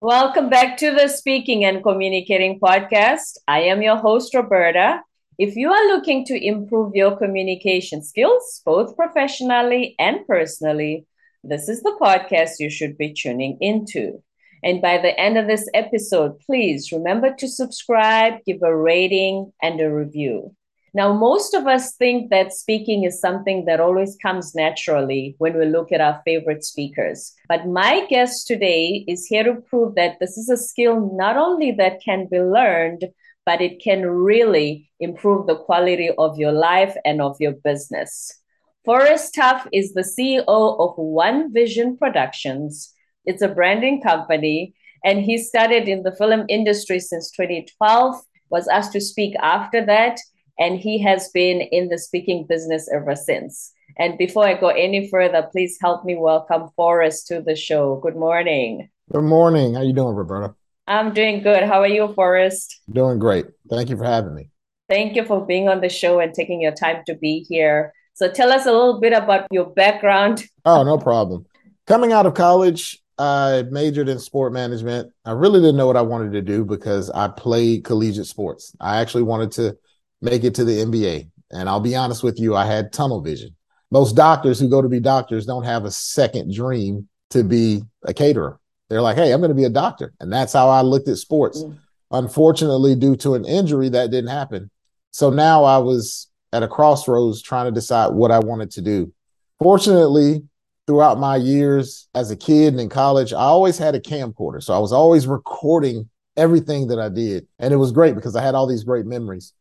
Welcome back to the Speaking and Communicating podcast. I am your host, Roberta. If you are looking to improve your communication skills, both professionally and personally, this is the podcast you should be tuning into. And by the end of this episode, please remember to subscribe, give a rating, and a review. Now, most of us think that speaking is something that always comes naturally when we look at our favorite speakers. But my guest today is here to prove that this is a skill not only that can be learned, but it can really improve the quality of your life and of your business. Forrest Tuff is the CEO of One Vision Productions. It's a branding company, and he started in the film industry since 2012, was asked to speak after that, and he has been in the speaking business ever since. And before I go any further, please help me welcome Forrest to the show. Good morning. Good morning. How are you doing, Roberta? I'm doing good. How are you, Forrest? Doing great. Thank you for having me. Thank you for being on the show and taking your time to be here. So tell us a little bit about your background. Oh, no problem. Coming out of college, I majored in sport management. I really didn't know what I wanted to do because I played collegiate sports. I actually wanted to make it to the NBA. And I'll be honest with you, I had tunnel vision. Most doctors who go to be doctors don't have a second dream to be a caterer. They're like, hey, I'm going to be a doctor. And that's how I looked at sports. Mm. Unfortunately, due to an injury, that didn't happen. So now I was at a crossroads trying to decide what I wanted to do. Fortunately, throughout my years as a kid and in college, I always had a camcorder. So I was always recording everything that I did. And it was great because I had all these great memories.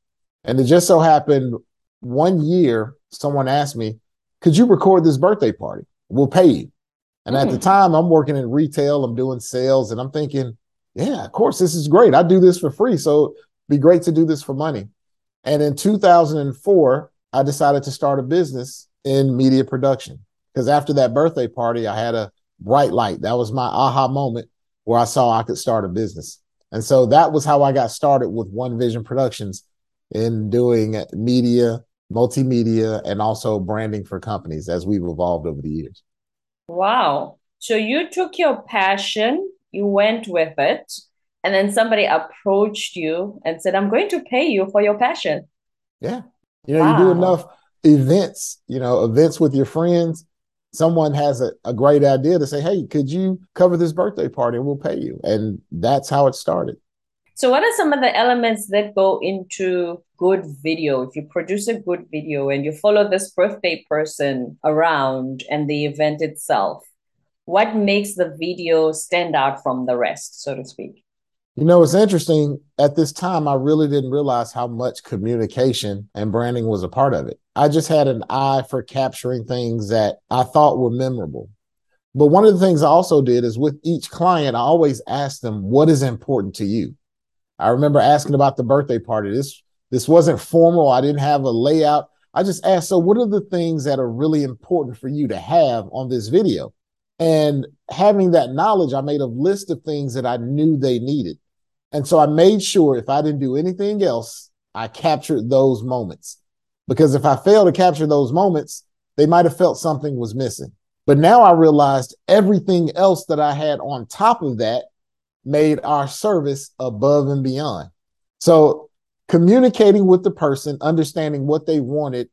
And it just so happened one year, someone asked me, Could you record this birthday party? We'll pay you. And mm. at the hmm. time, I'm working in retail, I'm doing sales, and I'm thinking, Yeah, of course, this is great. I do this for free. So it'd be great to do this for money. And in 2004, I decided to start a business in media production because after that birthday party, I had a bright light. That was my aha moment where I saw I could start a business. And so that was how I got started with One Vision Productions in doing media, multimedia, and also branding for companies as we've evolved over the years. Wow. So you took your passion, you went with it, and then somebody approached you and said, I'm going to pay you for your passion. Yeah. You know, wow. you do enough events, you know, events with your friends. Someone has a, a great idea to say, Hey, could you cover this birthday party and we'll pay you? And that's how it started. So, what are some of the elements that go into good video? If you produce a good video and you follow this birthday person around and the event itself, what makes the video stand out from the rest, so to speak? You know, it's interesting. At this time, I really didn't realize how much communication and branding was a part of it. I just had an eye for capturing things that I thought were memorable. But one of the things I also did is with each client, I always asked them, What is important to you? I remember asking about the birthday party. This this wasn't formal. I didn't have a layout. I just asked, so what are the things that are really important for you to have on this video? And having that knowledge, I made a list of things that I knew they needed. And so I made sure if I didn't do anything else, I captured those moments. Because if I fail to capture those moments, they might have felt something was missing. But now I realized everything else that I had on top of that made our service above and beyond. So communicating with the person, understanding what they wanted,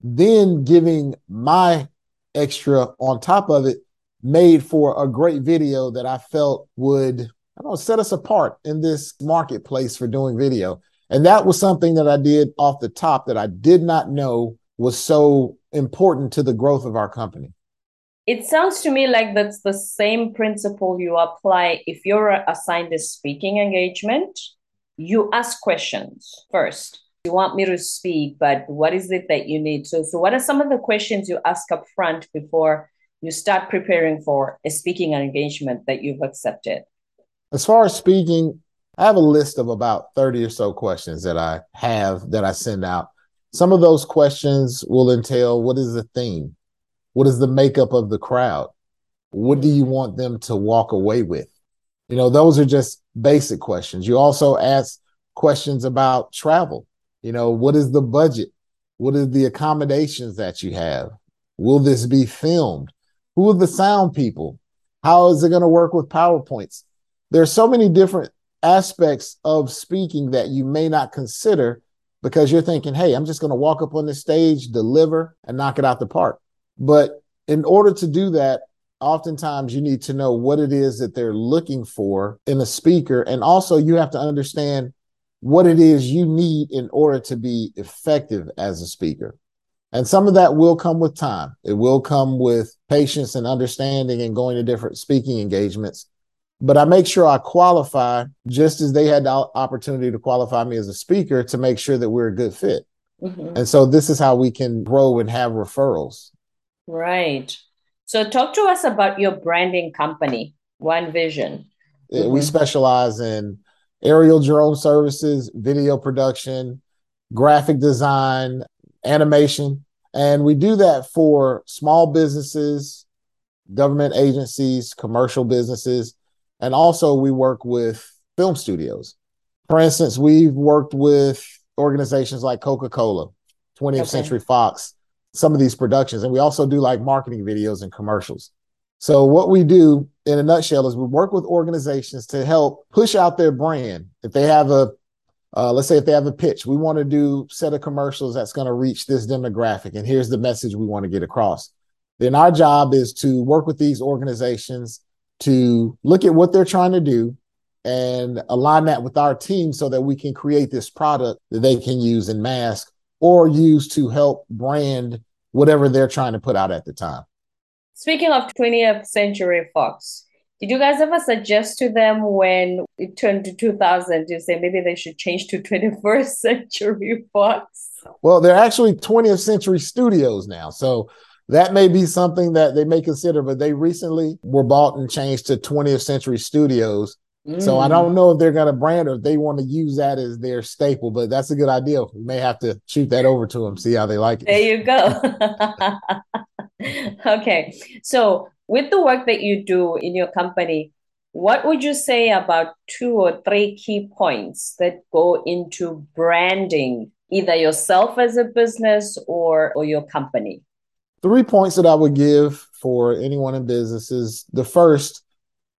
then giving my extra on top of it made for a great video that I felt would I don't know, set us apart in this marketplace for doing video. And that was something that I did off the top that I did not know was so important to the growth of our company. It sounds to me like that's the same principle you apply if you're assigned a speaking engagement. You ask questions first. You want me to speak, but what is it that you need? So, so what are some of the questions you ask up front before you start preparing for a speaking engagement that you've accepted? As far as speaking, I have a list of about 30 or so questions that I have that I send out. Some of those questions will entail what is the theme? What is the makeup of the crowd? What do you want them to walk away with? You know, those are just basic questions. You also ask questions about travel. You know, what is the budget? What are the accommodations that you have? Will this be filmed? Who are the sound people? How is it going to work with PowerPoints? there's so many different aspects of speaking that you may not consider because you're thinking, hey, I'm just going to walk up on the stage, deliver, and knock it out the park. But in order to do that, oftentimes you need to know what it is that they're looking for in a speaker. And also, you have to understand what it is you need in order to be effective as a speaker. And some of that will come with time. It will come with patience and understanding and going to different speaking engagements. But I make sure I qualify just as they had the opportunity to qualify me as a speaker to make sure that we're a good fit. Mm-hmm. And so this is how we can grow and have referrals. Right. So talk to us about your branding company, One Vision. Mm-hmm. We specialize in aerial drone services, video production, graphic design, animation. And we do that for small businesses, government agencies, commercial businesses, and also we work with film studios. For instance, we've worked with organizations like Coca Cola, 20th okay. Century Fox, some of these productions. And we also do like marketing videos and commercials. So what we do in a nutshell is we work with organizations to help push out their brand. If they have a, uh, let's say if they have a pitch, we want to do set of commercials that's going to reach this demographic, and here's the message we want to get across. Then our job is to work with these organizations to look at what they're trying to do and align that with our team so that we can create this product that they can use in mask or use to help brand whatever they're trying to put out at the time. Speaking of 20th Century Fox, did you guys ever suggest to them when it turned to 2000 to say maybe they should change to 21st Century Fox? Well, they're actually 20th Century Studios now. So that may be something that they may consider, but they recently were bought and changed to 20th Century Studios. Mm. So I mm. don't know if they're going to brand or if they want to use that as their staple, but that's a good idea. We may have to shoot that over to them, see how they like it. There you go. okay. So, with the work that you do in your company, what would you say about two or three key points that go into branding either yourself as a business or, or your company? Three points that I would give for anyone in business is the first,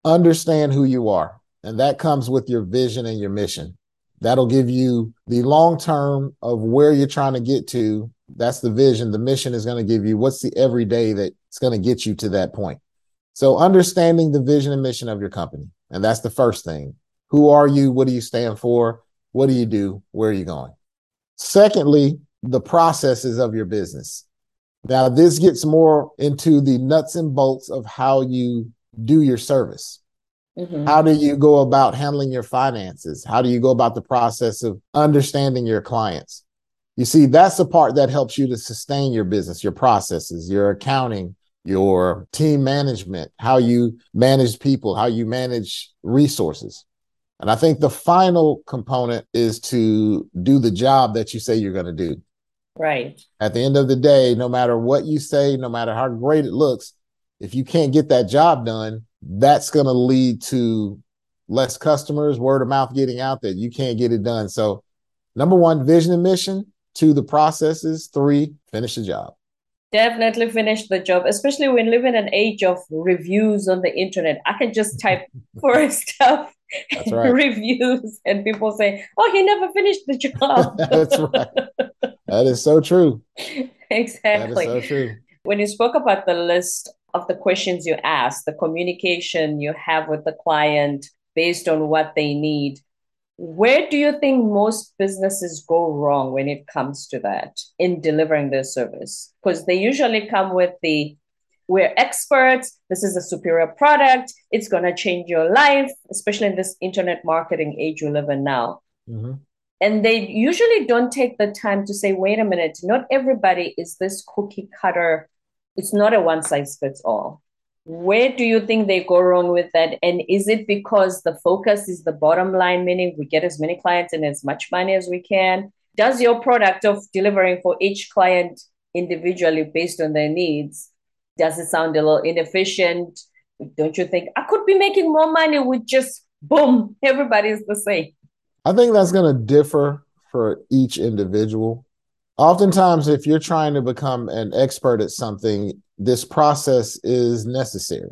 understand who you are. And that comes with your vision and your mission. That'll give you the long term of where you're trying to get to that's the vision. The mission is going to give you what's the everyday that's going to get you to that point. So understanding the vision and mission of your company. And that's the first thing. Who are you? What do you stand for? What do you do? Where are you going? Secondly, the processes of your business. Now, this gets more into the nuts and bolts of how you do your service. Mm-hmm. How do you go about handling your finances? How do you go about the process of understanding your clients? You see, that's the part that helps you to sustain your business, your processes, your accounting, your team management, how you manage people, how you manage resources. And I think the final component is to do the job that you say you're going to do. Right. At the end of the day, no matter what you say, no matter how great it looks, if you can't get that job done, that's going to lead to less customers, word of mouth getting out that you can't get it done. So, number one, vision and mission. Two, the processes. Three, finish the job. Definitely finish the job, especially when living in an age of reviews on the internet. I can just type for stuff right. reviews and people say, Oh, he never finished the job. That's right. That is so true. Exactly. That is so true. When you spoke about the list of the questions you ask, the communication you have with the client based on what they need, where do you think most businesses go wrong when it comes to that in delivering their service? Because they usually come with the we're experts, this is a superior product, it's going to change your life, especially in this internet marketing age we live in now. Mm-hmm. And they usually don't take the time to say, wait a minute, not everybody is this cookie cutter. It's not a one size fits all where do you think they go wrong with that? And is it because the focus is the bottom line meaning we get as many clients and as much money as we can? Does your product of delivering for each client individually based on their needs does it sound a little inefficient? Don't you think i could be making more money with just boom everybody's the same. I think that's going to differ for each individual oftentimes if you're trying to become an expert at something this process is necessary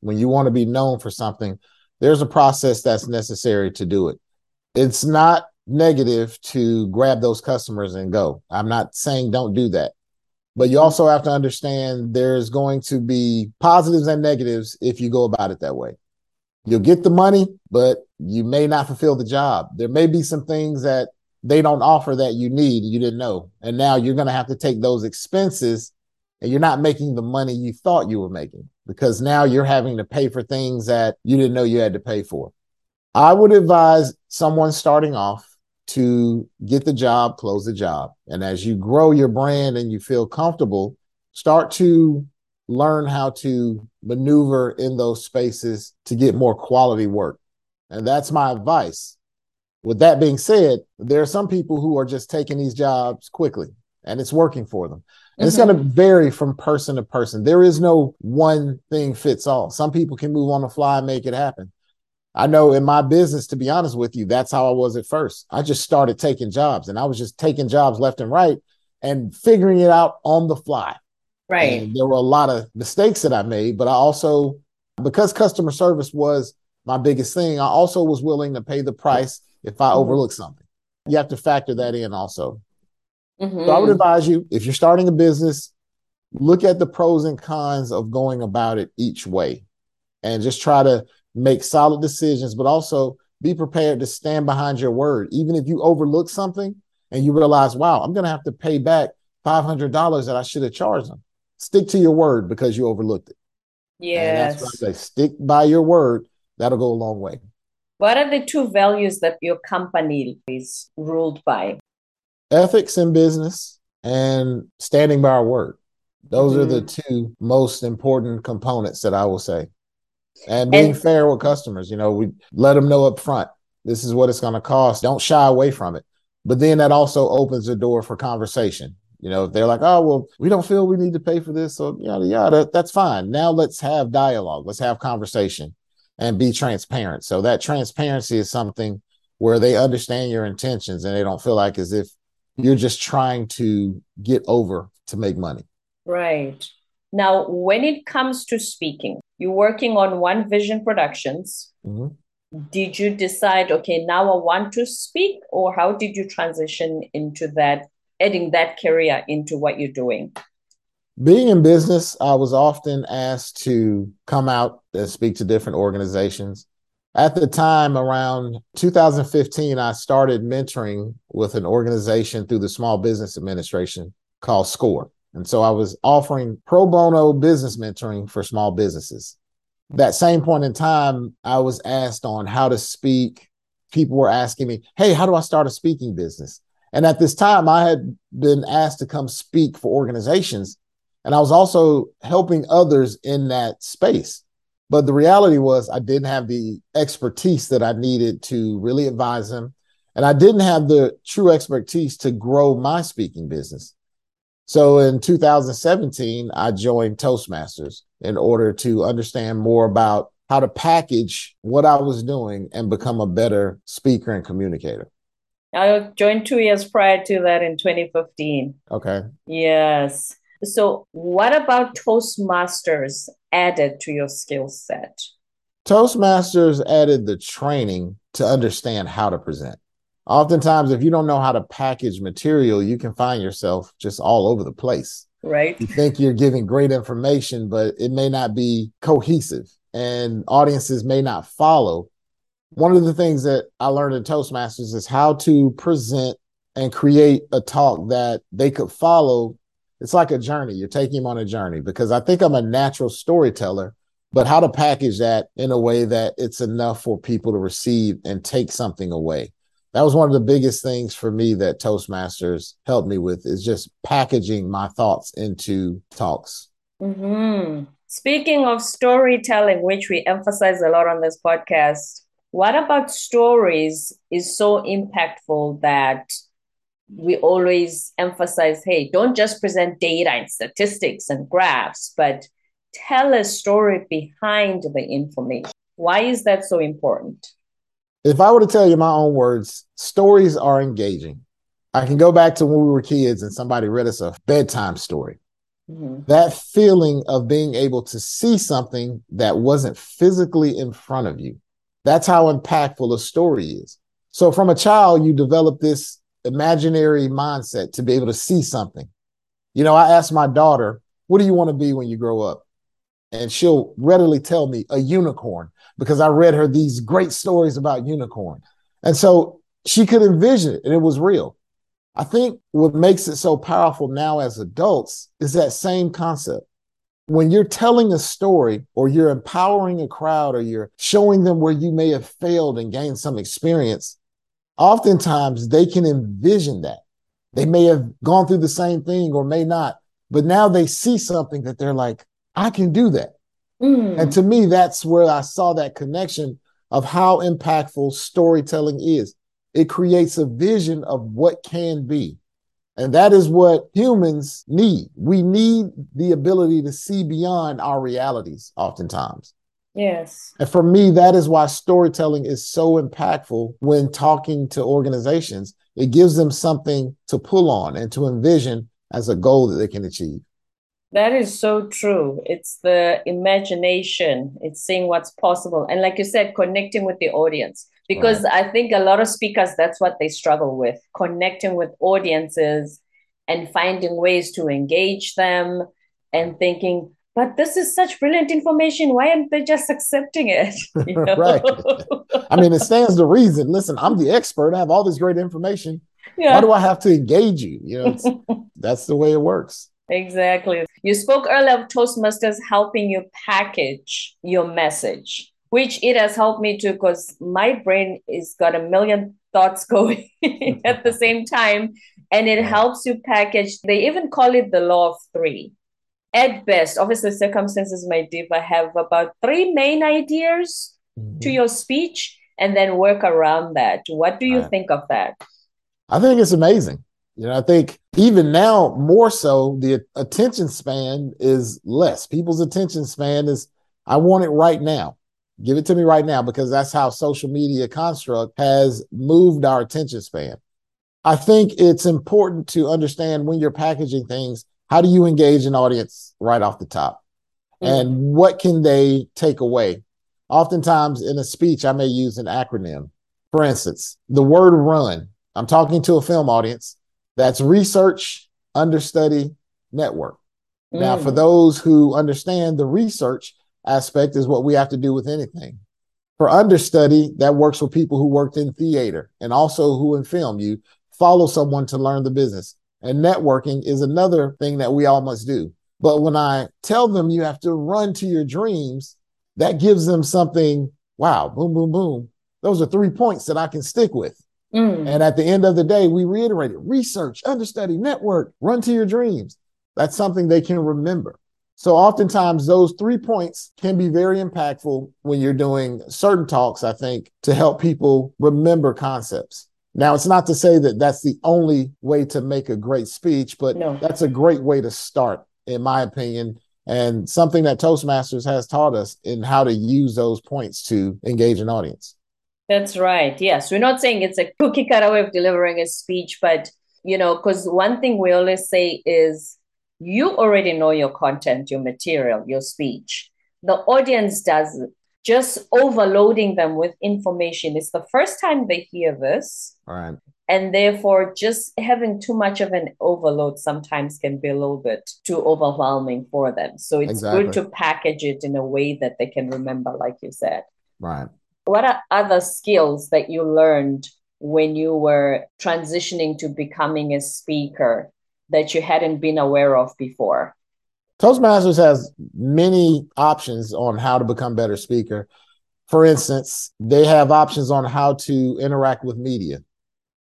when you want to be known for something there's a process that's necessary to do it. It's not negative to grab those customers and go. I'm not saying don't do that. But you also have to understand there's going to be positives and negatives if you go about it that way. You'll get the money, but you may not fulfill the job. There may be some things that they don't offer that you need you didn't know. And now you're going to have to take those expenses and you're not making the money you thought you were making because now you're having to pay for things that you didn't know you had to pay for. I would advise someone starting off to get the job, close the job. And as you grow your brand and you feel comfortable, start to learn how to maneuver in those spaces to get more quality work. And that's my advice. With that being said, there are some people who are just taking these jobs quickly and it's working for them. And mm-hmm. it's going to vary from person to person. There is no one thing fits all. Some people can move on the fly and make it happen. I know in my business, to be honest with you, that's how I was at first. I just started taking jobs and I was just taking jobs left and right and figuring it out on the fly. Right. And there were a lot of mistakes that I made, but I also, because customer service was my biggest thing, I also was willing to pay the price if I mm-hmm. overlook something. You have to factor that in also. Mm-hmm. So I would advise you if you're starting a business, look at the pros and cons of going about it each way and just try to make solid decisions, but also be prepared to stand behind your word. Even if you overlook something and you realize, wow, I'm going to have to pay back $500 that I should have charged them. Stick to your word because you overlooked it. Yes. And that's what I say. Stick by your word. That'll go a long way. What are the two values that your company is ruled by? Ethics in business and standing by our word. Those mm-hmm. are the mm-hmm. two most important components that I will say and being and, fair with customers. You know, we let them know up front this is what it's going to cost. Don't shy away from it. But then that also opens the door for conversation. You know, if they're like, oh, well, we don't feel we need to pay for this. So, yada, yada, that's fine. Now let's have dialogue. Let's have conversation and be transparent. So that transparency is something where they understand your intentions and they don't feel like as if you're just trying to get over to make money. Right. Now, when it comes to speaking, you're working on One Vision Productions. Mm-hmm. Did you decide, okay, now I want to speak, or how did you transition into that, adding that career into what you're doing? Being in business, I was often asked to come out and speak to different organizations. At the time, around 2015, I started mentoring with an organization through the Small Business Administration called SCORE. And so I was offering pro bono business mentoring for small businesses. That same point in time, I was asked on how to speak. People were asking me, Hey, how do I start a speaking business? And at this time, I had been asked to come speak for organizations. And I was also helping others in that space. But the reality was, I didn't have the expertise that I needed to really advise them. And I didn't have the true expertise to grow my speaking business. So in 2017, I joined Toastmasters in order to understand more about how to package what I was doing and become a better speaker and communicator. I joined two years prior to that in 2015. Okay. Yes. So, what about Toastmasters added to your skill set? Toastmasters added the training to understand how to present. Oftentimes if you don't know how to package material you can find yourself just all over the place. Right. You think you're giving great information but it may not be cohesive and audiences may not follow. One of the things that i learned in toastmasters is how to present and create a talk that they could follow it's like a journey you're taking them on a journey because i think i'm a natural storyteller but how to package that in a way that it's enough for people to receive and take something away that was one of the biggest things for me that Toastmasters helped me with is just packaging my thoughts into talks. Mm-hmm. Speaking of storytelling, which we emphasize a lot on this podcast, what about stories is so impactful that we always emphasize hey, don't just present data and statistics and graphs, but tell a story behind the information. Why is that so important? if I were to tell you my own words, stories are engaging. I can go back to when we were kids and somebody read us a bedtime story. Mm-hmm. That feeling of being able to see something that wasn't physically in front of you That's how impactful a story is. So from a child, you develop this imaginary mindset to be able to see something. You know, I asked my daughter, what do you want to be when you grow up? And she'll readily tell me a unicorn because I read her these great stories about unicorn. And so she could envision it and it was real. I think what makes it so powerful now as adults is that same concept. When you're telling a story or you're empowering a crowd or you're showing them where you may have failed and gained some experience, oftentimes they can envision that. They may have gone through the same thing or may not, but now they see something that they're like, I can do that. Mm. And to me, that's where I saw that connection of how impactful storytelling is. It creates a vision of what can be. And that is what humans need. We need the ability to see beyond our realities, oftentimes. Yes. And for me, that is why storytelling is so impactful when talking to organizations. It gives them something to pull on and to envision as a goal that they can achieve. That is so true. It's the imagination, it's seeing what's possible. And like you said, connecting with the audience. Because right. I think a lot of speakers, that's what they struggle with connecting with audiences and finding ways to engage them and thinking, but this is such brilliant information. Why aren't they just accepting it? You know? right. I mean, it stands to reason. Listen, I'm the expert. I have all this great information. Yeah. Why do I have to engage you? You know, that's the way it works. Exactly. You spoke earlier of Toastmasters helping you package your message, which it has helped me too, because my brain is got a million thoughts going at the same time. And it helps you package. They even call it the law of three. At best, obviously, circumstances might differ. Have about three main ideas mm-hmm. to your speech and then work around that. What do you right. think of that? I think it's amazing. You know, I think even now more so, the attention span is less. People's attention span is, I want it right now. Give it to me right now because that's how social media construct has moved our attention span. I think it's important to understand when you're packaging things, how do you engage an audience right off the top? Mm-hmm. And what can they take away? Oftentimes in a speech, I may use an acronym. For instance, the word run. I'm talking to a film audience. That's research, understudy, network. Mm. Now, for mm. those who understand the research aspect is what we have to do with anything. For understudy, that works for people who worked in theater and also who in film. You follow someone to learn the business. And networking is another thing that we all must do. But when I tell them you have to run to your dreams, that gives them something, wow, boom, boom, boom. Those are three points that I can stick with. Mm. And at the end of the day, we reiterate it research, understudy, network, run to your dreams. That's something they can remember. So oftentimes those three points can be very impactful when you're doing certain talks, I think, to help people remember concepts. Now, it's not to say that that's the only way to make a great speech, but no. that's a great way to start, in my opinion, and something that Toastmasters has taught us in how to use those points to engage an audience. That's right. Yes. We're not saying it's a cookie cutter way of delivering a speech, but, you know, because one thing we always say is you already know your content, your material, your speech. The audience does just overloading them with information. It's the first time they hear this. Right. And therefore, just having too much of an overload sometimes can be a little bit too overwhelming for them. So it's exactly. good to package it in a way that they can remember, like you said. Right what are other skills that you learned when you were transitioning to becoming a speaker that you hadn't been aware of before? Toastmasters has many options on how to become better speaker. For instance, they have options on how to interact with media.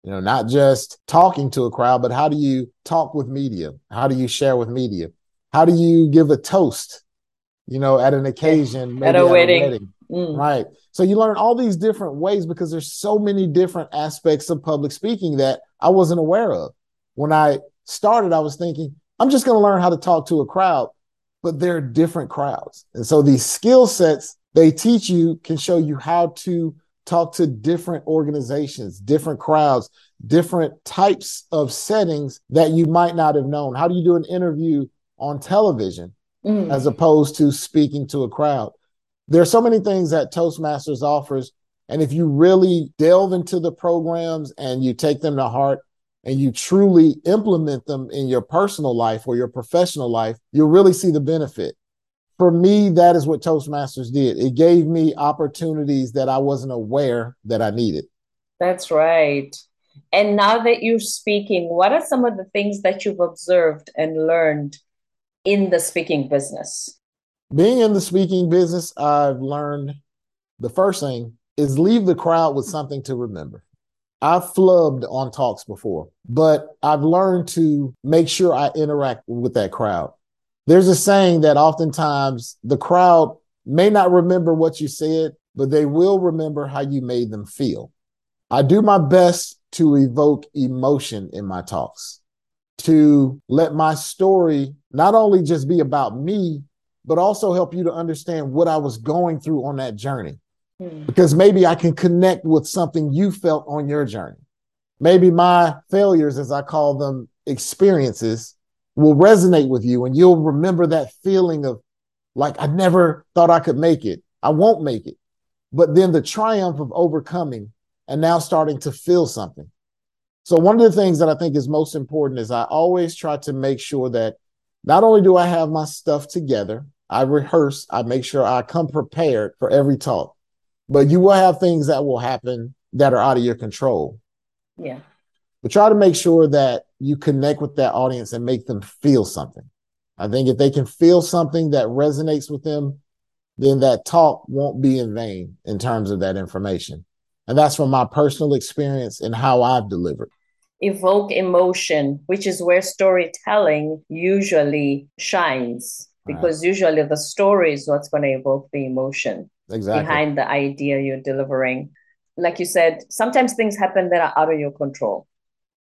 You know, not just talking to a crowd, but how do you talk with media? How do you share with media? How do you give a toast, you know, at an occasion, at a, at wedding. a wedding? Mm. Right. So you learn all these different ways because there's so many different aspects of public speaking that I wasn't aware of. When I started, I was thinking, I'm just going to learn how to talk to a crowd, but there are different crowds. And so these skill sets they teach you can show you how to talk to different organizations, different crowds, different types of settings that you might not have known. How do you do an interview on television mm. as opposed to speaking to a crowd? there are so many things that Toastmasters offers And if you really delve into the programs and you take them to heart and you truly implement them in your personal life or your professional life, you'll really see the benefit. For me, that is what Toastmasters did. It gave me opportunities that I wasn't aware that I needed. That's right. And now that you're speaking, what are some of the things that you've observed and learned in the speaking business? Being in the speaking business, I've learned the first thing is leave the crowd with something to remember. I've flubbed on talks before, but I've learned to make sure I interact with that crowd. There's a saying that oftentimes the crowd may not remember what you said, but they will remember how you made them feel. I do my best to evoke emotion in my talks, to let my story not only just be about me, but also help you to understand what I was going through on that journey. Hmm. Because maybe I can connect with something you felt on your journey. Maybe my failures, as I call them, experiences will resonate with you and you'll remember that feeling of like, I never thought I could make it. I won't make it. But then the triumph of overcoming and now starting to feel something. So, one of the things that I think is most important is I always try to make sure that not only do I have my stuff together, I rehearse, I make sure I come prepared for every talk, but you will have things that will happen that are out of your control. Yeah. But try to make sure that you connect with that audience and make them feel something. I think if they can feel something that resonates with them, then that talk won't be in vain in terms of that information. And that's from my personal experience and how I've delivered. Evoke emotion, which is where storytelling usually shines because right. usually the story is what's going to evoke the emotion exactly. behind the idea you're delivering. Like you said, sometimes things happen that are out of your control.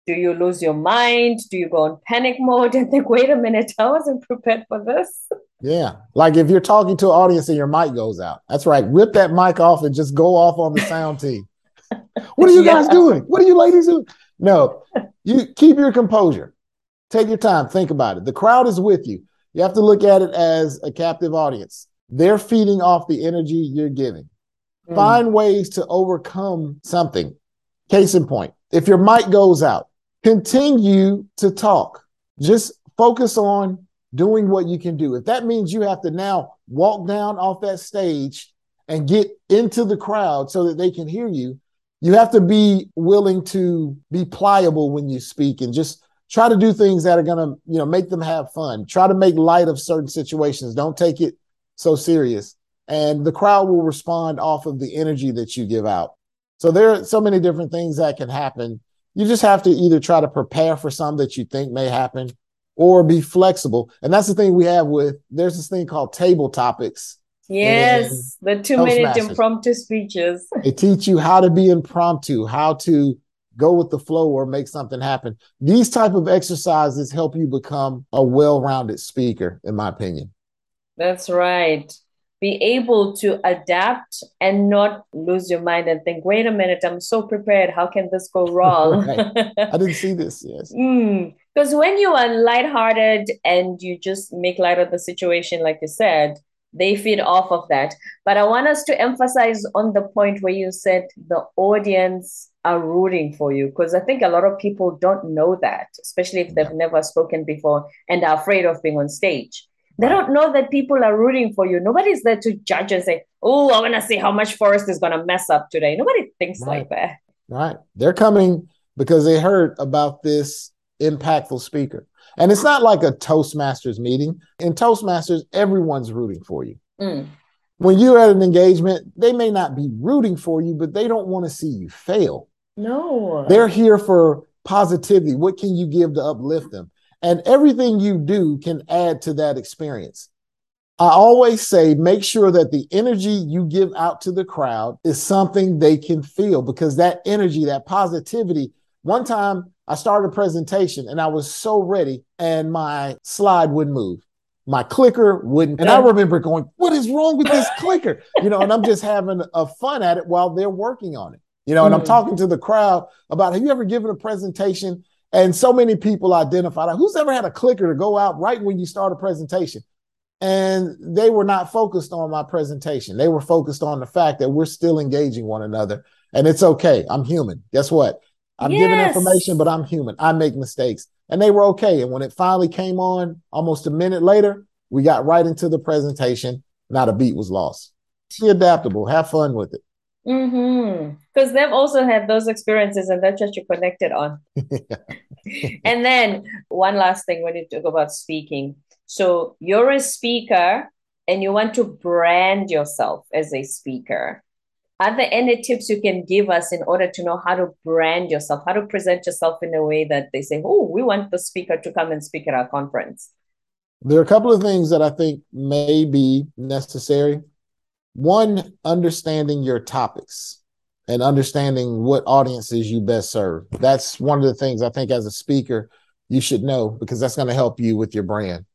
Do you lose your mind? Do you go in panic mode and think, wait a minute, I wasn't prepared for this? Yeah. Like if you're talking to an audience and your mic goes out, that's right. Rip that mic off and just go off on the sound team. what are you yeah. guys doing? What are you ladies doing? No, you keep your composure. Take your time. Think about it. The crowd is with you. You have to look at it as a captive audience. They're feeding off the energy you're giving. Mm. Find ways to overcome something. Case in point, if your mic goes out, continue to talk. Just focus on doing what you can do. If that means you have to now walk down off that stage and get into the crowd so that they can hear you, you have to be willing to be pliable when you speak and just try to do things that are going to, you know, make them have fun. Try to make light of certain situations. Don't take it so serious. And the crowd will respond off of the energy that you give out. So there are so many different things that can happen. You just have to either try to prepare for some that you think may happen or be flexible. And that's the thing we have with there's this thing called table topics. Yes, the two minute impromptu speeches. they teach you how to be impromptu, how to go with the flow or make something happen. These type of exercises help you become a well-rounded speaker, in my opinion. That's right. Be able to adapt and not lose your mind and think, wait a minute, I'm so prepared. How can this go wrong? I didn't see this. Yes. Mm. Because when you are lighthearted and you just make light of the situation, like you said, they feed off of that. But I want us to emphasize on the point where you said the audience are rooting for you, because I think a lot of people don't know that, especially if they've never spoken before and are afraid of being on stage. They don't know that people are rooting for you. Nobody's there to judge and say, Oh, I want to see how much Forrest is going to mess up today. Nobody thinks right. like that. Right. They're coming because they heard about this impactful speaker. And it's not like a Toastmasters meeting. In Toastmasters, everyone's rooting for you. Mm. When you're at an engagement, they may not be rooting for you, but they don't want to see you fail. No. They're here for positivity. What can you give to uplift them? And everything you do can add to that experience. I always say make sure that the energy you give out to the crowd is something they can feel because that energy, that positivity. One time I started a presentation and I was so ready and my slide wouldn't move. My clicker wouldn't. And I remember going, What is wrong with this clicker? You know, and I'm just having a fun at it while they're working on it. You know, and I'm hmm. talking to the crowd about have you ever given a presentation? And so many people identified who's ever had a clicker to go out right when you start a presentation? and they were not focused on my presentation. They were focused on the fact that we're still engaging one another. And it's okay. I'm human. Guess what? I'm yes. giving information, but I'm human. I make mistakes. And they were okay. And when it finally came on almost a minute later, we got right into the presentation. Not a beat was lost. Be adaptable. Have fun with it. Mm-hmm. Because they've also had those experiences, and that's what you connected on. and then one last thing when you talk about speaking. So you're a speaker and you want to brand yourself as a speaker. Are there any tips you can give us in order to know how to brand yourself, how to present yourself in a way that they say, oh, we want the speaker to come and speak at our conference? There are a couple of things that I think may be necessary. One, understanding your topics and understanding what audiences you best serve. That's one of the things I think as a speaker you should know because that's going to help you with your brand.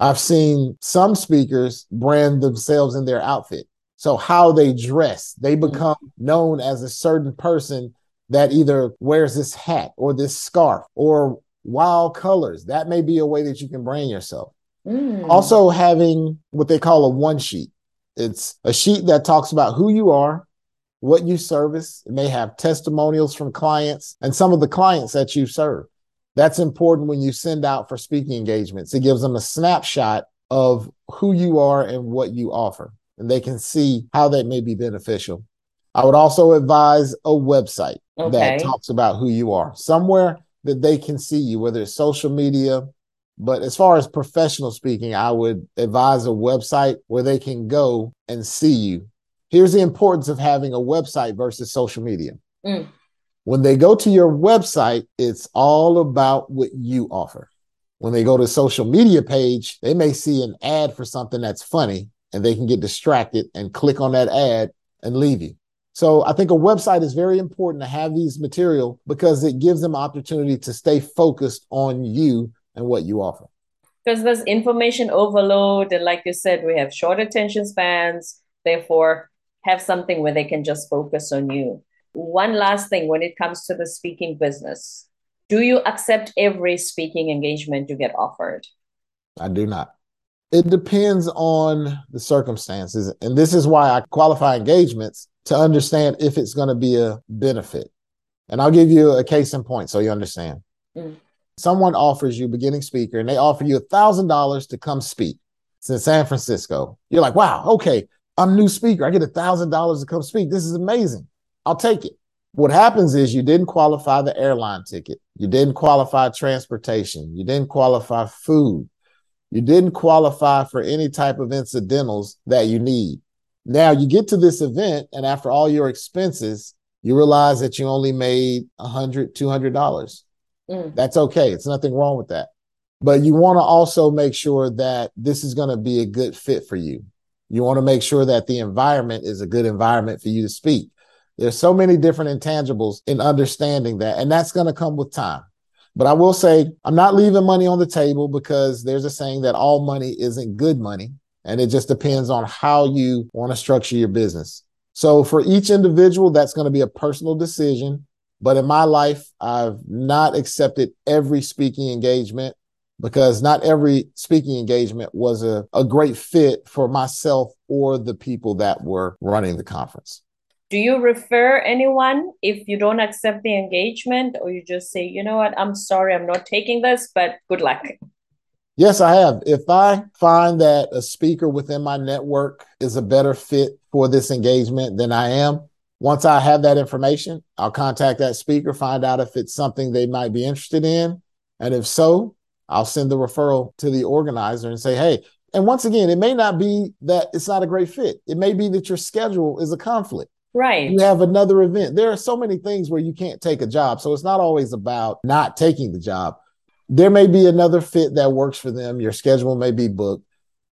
I've seen some speakers brand themselves in their outfit. So how they dress, they mm-hmm. become known as a certain person that either wears this hat or this scarf or wild colors. That may be a way that you can brand yourself. Mm. Also having what they call a one sheet. It's a sheet that talks about who you are, what you service. It may have testimonials from clients and some of the clients that you serve. That's important when you send out for speaking engagements. It gives them a snapshot of who you are and what you offer, and they can see how that may be beneficial. I would also advise a website okay. that talks about who you are, somewhere that they can see you, whether it's social media. But as far as professional speaking, I would advise a website where they can go and see you. Here's the importance of having a website versus social media. Mm. When they go to your website, it's all about what you offer. When they go to social media page, they may see an ad for something that's funny and they can get distracted and click on that ad and leave you. So I think a website is very important to have these material because it gives them opportunity to stay focused on you and what you offer. Because there's information overload. And like you said, we have short attention spans. Therefore, have something where they can just focus on you one last thing when it comes to the speaking business do you accept every speaking engagement you get offered i do not it depends on the circumstances and this is why i qualify engagements to understand if it's going to be a benefit and i'll give you a case in point so you understand mm. Someone offers you beginning speaker and they offer you a thousand dollars to come speak it's in san francisco you're like wow okay i'm new speaker i get a thousand dollars to come speak this is amazing I'll take it. What happens is you didn't qualify the airline ticket. You didn't qualify transportation. You didn't qualify food. You didn't qualify for any type of incidentals that you need. Now you get to this event, and after all your expenses, you realize that you only made a hundred, two hundred dollars. Mm. That's okay. It's nothing wrong with that. But you want to also make sure that this is going to be a good fit for you. You want to make sure that the environment is a good environment for you to speak. There's so many different intangibles in understanding that, and that's going to come with time. But I will say, I'm not leaving money on the table because there's a saying that all money isn't good money. And it just depends on how you want to structure your business. So for each individual, that's going to be a personal decision. But in my life, I've not accepted every speaking engagement because not every speaking engagement was a, a great fit for myself or the people that were running the conference. Do you refer anyone if you don't accept the engagement or you just say you know what? I'm sorry i'm not taking this but good luck. Yes i have. If i find that a speaker within my network is a better fit for this engagement than i am once i have that information i'll contact that speaker find out if it's something they might be interested in and if so i'll send the referral to the organizer and say hey and once again it may not be that it's not a great fit it may be that your schedule is a conflict Right. You have another event. There are so many things where you can't take a job. So it's not always about not taking the job. There may be another fit that works for them. Your schedule may be booked.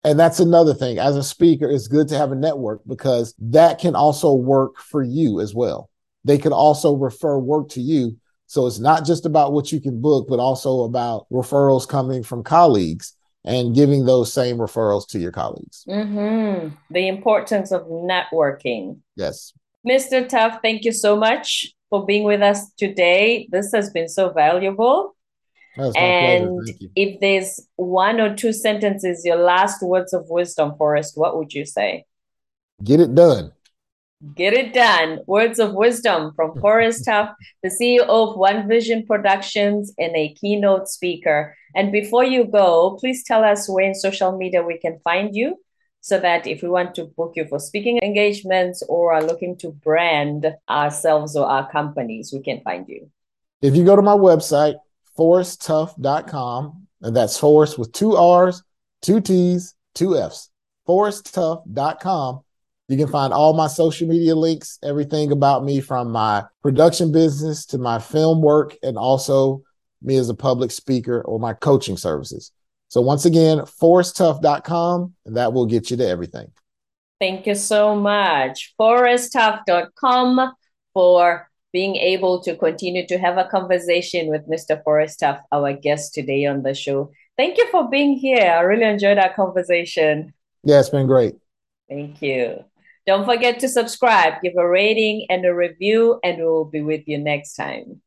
And that's another thing. As a speaker, it's good to have a network because that can also work for you as well. They could also refer work to you. So it's not just about what you can book, but also about referrals coming from colleagues and giving those same referrals to your colleagues. Mm-hmm. The importance of networking. Yes. Mr. Tuff, thank you so much for being with us today. This has been so valuable. And if there's one or two sentences, your last words of wisdom, Forrest, what would you say? Get it done. Get it done. Words of wisdom from Forrest Tuff, the CEO of One Vision Productions and a keynote speaker. And before you go, please tell us where in social media we can find you so that if we want to book you for speaking engagements or are looking to brand ourselves or our companies, we can find you. If you go to my website, forresttuff.com, and that's Forrest with two R's, two T's, two F's, forresttuff.com. You can find all my social media links, everything about me from my production business to my film work, and also me as a public speaker or my coaching services. So once again, forresttuff.com, and that will get you to everything. Thank you so much. forresttuff.com for being able to continue to have a conversation with Mr. Forrest Tuff, our guest today on the show. Thank you for being here. I really enjoyed our conversation. Yeah, it's been great. Thank you. Don't forget to subscribe, give a rating and a review, and we'll be with you next time.